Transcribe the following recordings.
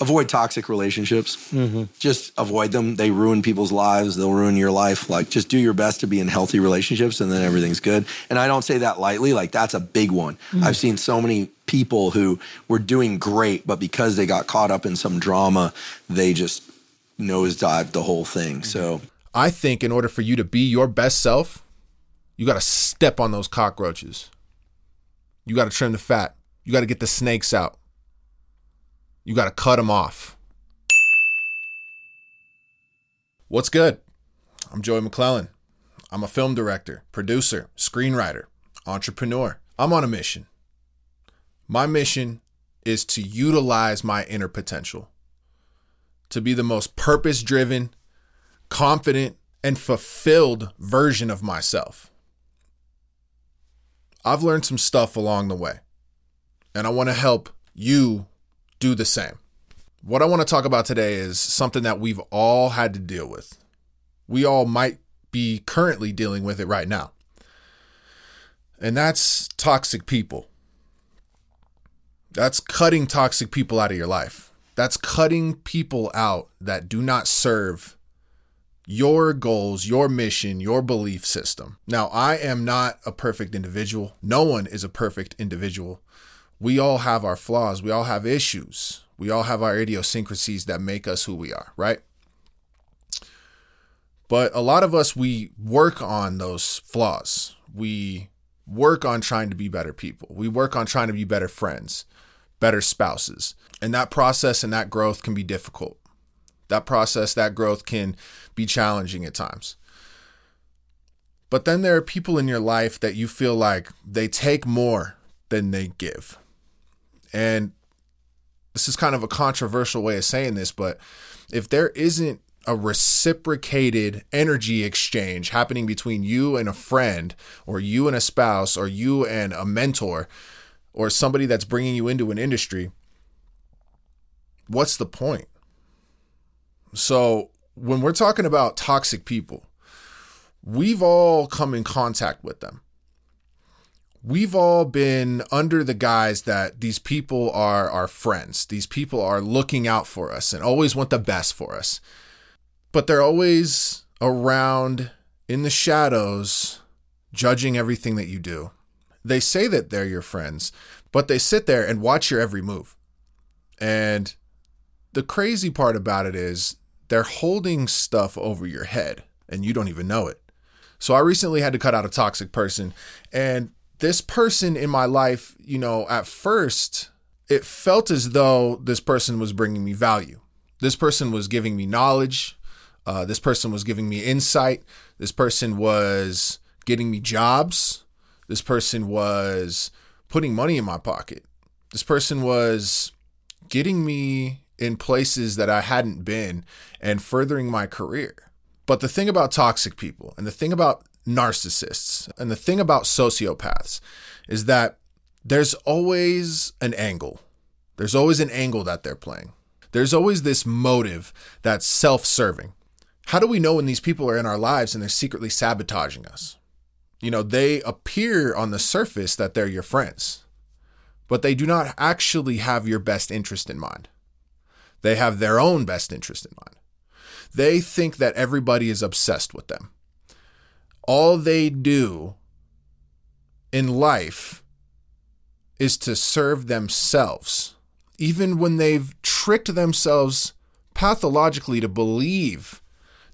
avoid toxic relationships. Mm-hmm. Just avoid them. They ruin people's lives. They'll ruin your life. Like, just do your best to be in healthy relationships, and then everything's good. And I don't say that lightly. Like, that's a big one. Mm-hmm. I've seen so many people who were doing great, but because they got caught up in some drama, they just nosedived the whole thing. So. Mm-hmm. I think in order for you to be your best self, you got to step on those cockroaches. You got to trim the fat. You got to get the snakes out. You got to cut them off. What's good? I'm Joey McClellan. I'm a film director, producer, screenwriter, entrepreneur. I'm on a mission. My mission is to utilize my inner potential, to be the most purpose driven, confident, and fulfilled version of myself. I've learned some stuff along the way, and I want to help you do the same. What I want to talk about today is something that we've all had to deal with. We all might be currently dealing with it right now. And that's toxic people. That's cutting toxic people out of your life. That's cutting people out that do not serve your goals, your mission, your belief system. Now, I am not a perfect individual. No one is a perfect individual. We all have our flaws. We all have issues. We all have our idiosyncrasies that make us who we are, right? But a lot of us, we work on those flaws. We work on trying to be better people. We work on trying to be better friends, better spouses. And that process and that growth can be difficult. That process, that growth can be challenging at times. But then there are people in your life that you feel like they take more than they give. And this is kind of a controversial way of saying this, but if there isn't a reciprocated energy exchange happening between you and a friend, or you and a spouse, or you and a mentor, or somebody that's bringing you into an industry, what's the point? So, when we're talking about toxic people, we've all come in contact with them we've all been under the guise that these people are our friends. These people are looking out for us and always want the best for us. But they're always around in the shadows, judging everything that you do. They say that they're your friends, but they sit there and watch your every move. And the crazy part about it is they're holding stuff over your head and you don't even know it. So I recently had to cut out a toxic person and this person in my life, you know, at first, it felt as though this person was bringing me value. This person was giving me knowledge. Uh, this person was giving me insight. This person was getting me jobs. This person was putting money in my pocket. This person was getting me in places that I hadn't been and furthering my career. But the thing about toxic people and the thing about narcissists. And the thing about sociopaths is that there's always an angle. There's always an angle that they're playing. There's always this motive that's self serving. How do we know when these people are in our lives and they're secretly sabotaging us? You know, they appear on the surface that they're your friends, but they do not actually have your best interest in mind. They have their own best interest in mind. They think that everybody is obsessed with them all they do in life is to serve themselves, even when they've tricked themselves pathologically to believe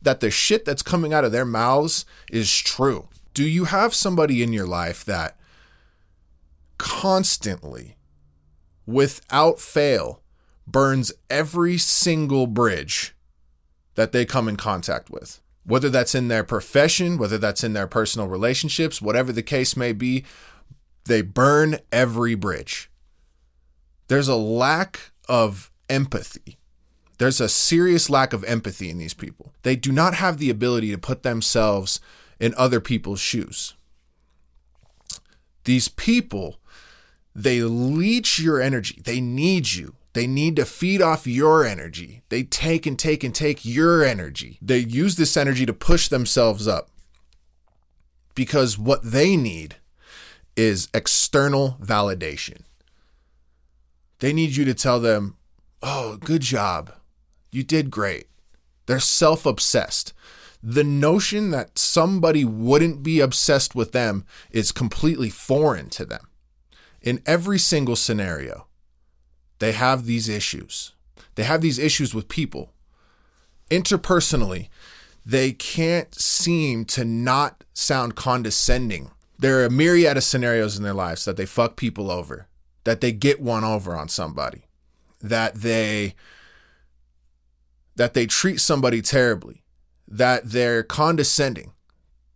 that the shit that's coming out of their mouths is true. Do you have somebody in your life that constantly, without fail, burns every single bridge that they come in contact with? Whether that's in their profession, whether that's in their personal relationships, whatever the case may be, they burn every bridge. There's a lack of empathy. There's a serious lack of empathy in these people. They do not have the ability to put themselves in other people's shoes. These people, they leech your energy. They need you. They need to feed off your energy. They take and take and take your energy. They use this energy to push themselves up because what they need is external validation. They need you to tell them, oh, good job. You did great. They're self obsessed. The notion that somebody wouldn't be obsessed with them is completely foreign to them. In every single scenario, they have these issues. They have these issues with people. Interpersonally, they can't seem to not sound condescending. There are a myriad of scenarios in their lives that they fuck people over, that they get one over on somebody, that they that they treat somebody terribly, that they're condescending,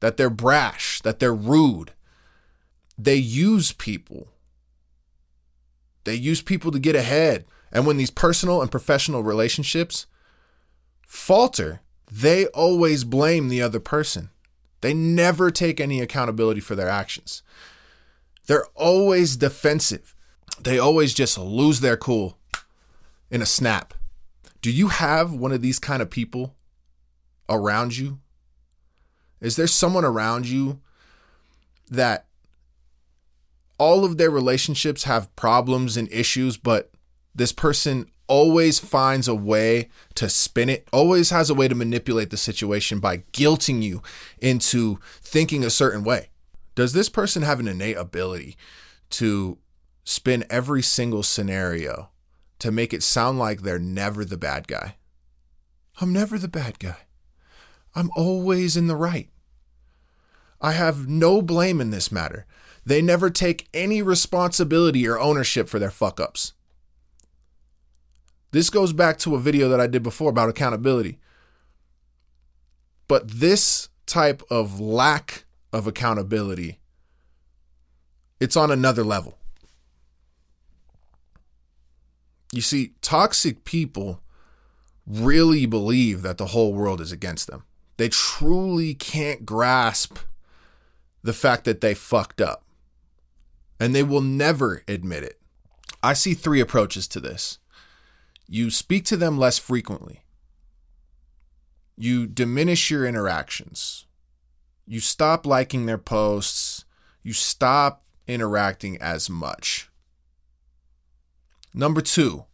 that they're brash, that they're rude. They use people. They use people to get ahead. And when these personal and professional relationships falter, they always blame the other person. They never take any accountability for their actions. They're always defensive. They always just lose their cool in a snap. Do you have one of these kind of people around you? Is there someone around you that all of their relationships have problems and issues, but this person always finds a way to spin it, always has a way to manipulate the situation by guilting you into thinking a certain way? Does this person have an innate ability to spin every single scenario to make it sound like they're never the bad guy. I'm never the bad guy. I'm always in the right. I have no blame in this matter. They never take any responsibility or ownership for their fuck ups. This goes back to a video that I did before about accountability. But this type of lack of accountability, it's on another level. You see, toxic people really believe that the whole world is against them. They truly can't grasp the fact that they fucked up. And they will never admit it. I see three approaches to this. You speak to them less frequently. You diminish your interactions. You stop liking their posts. You stop interacting as much. Number two,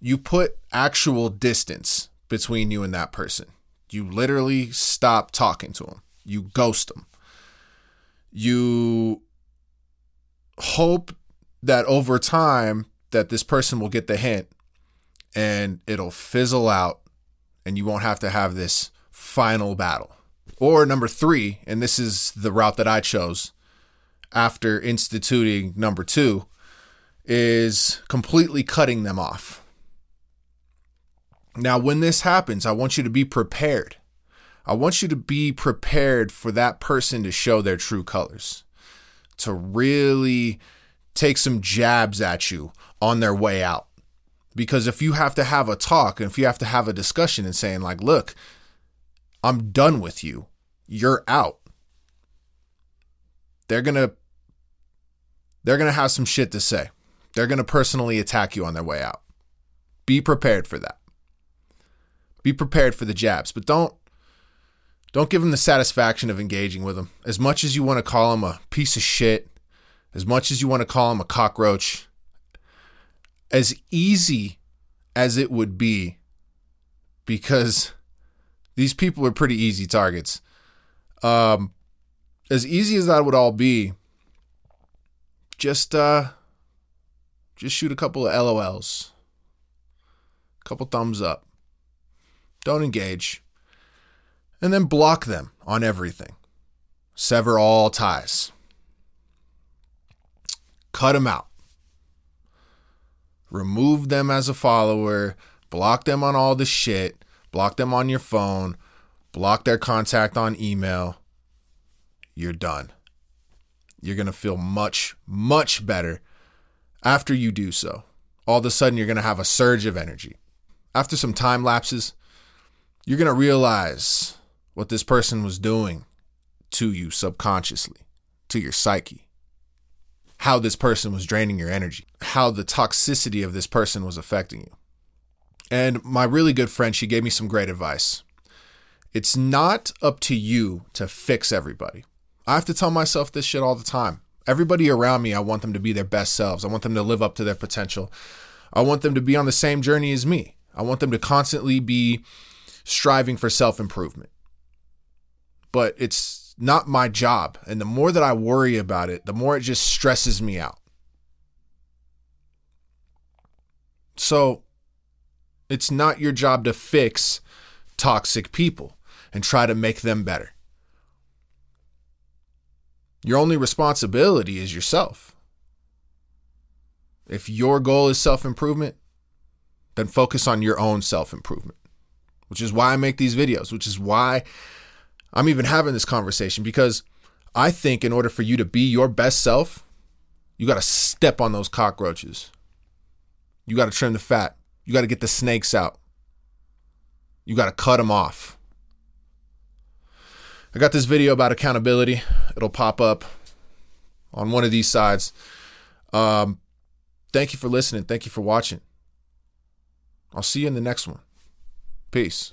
you put actual distance between you and that person. You literally stop talking to them. You ghost them. You hope that over time that this person will get the hint and it'll fizzle out and you won't have to have this final battle. Or number 3, and this is the route that I chose after instituting number 2, is completely cutting them off. Now, when this happens, I want you to be prepared. I want you to be prepared for that person to show their true colors, to really take some jabs at you on their way out. Because if you have to have a talk and if you have to have a discussion and saying, like, look, I'm done with you, you're out. They're going to they're going to have some shit to say. They're going to personally attack you on their way out. Be prepared for that. Be prepared for the jabs, but don't don't give him the satisfaction of engaging with him. As much as you want to call him a piece of shit, as much as you want to call him a cockroach, as easy as it would be, because these people are pretty easy targets. Um, as easy as that would all be, just uh, just shoot a couple of LOLs, a couple thumbs up. Don't engage. And then block them on everything. Sever all ties. Cut them out. Remove them as a follower. Block them on all the shit. Block them on your phone. Block their contact on email. You're done. You're going to feel much, much better after you do so, all of a sudden you're going to have a surge of energy. After some time lapses, you're going to realize what this person was doing to you subconsciously, to your psyche, how this person was draining your energy, how the toxicity of this person was affecting you. And my really good friend, she gave me some great advice. It's not up to you to fix everybody. I have to tell myself this shit all the time everybody around me, I want them to be their best selves. I want them to live up to their potential. I want them to be on the same journey as me. I want them to constantly be striving for self improvement. But it's not my job. And the more that I worry about it, the more it just stresses me out. So it's not your job to fix toxic people and try to make them better. Your only responsibility is yourself. If your goal is self improvement, then focus on your own self improvement, which is why I make these videos, which is why I'm even having this conversation because I think in order for you to be your best self, you got to step on those cockroaches. You got to trim the fat. You got to get the snakes out. You got to cut them off. I got this video about accountability. It'll pop up on one of these sides. Um, thank you for listening. Thank you for watching. I'll see you in the next one. Peace.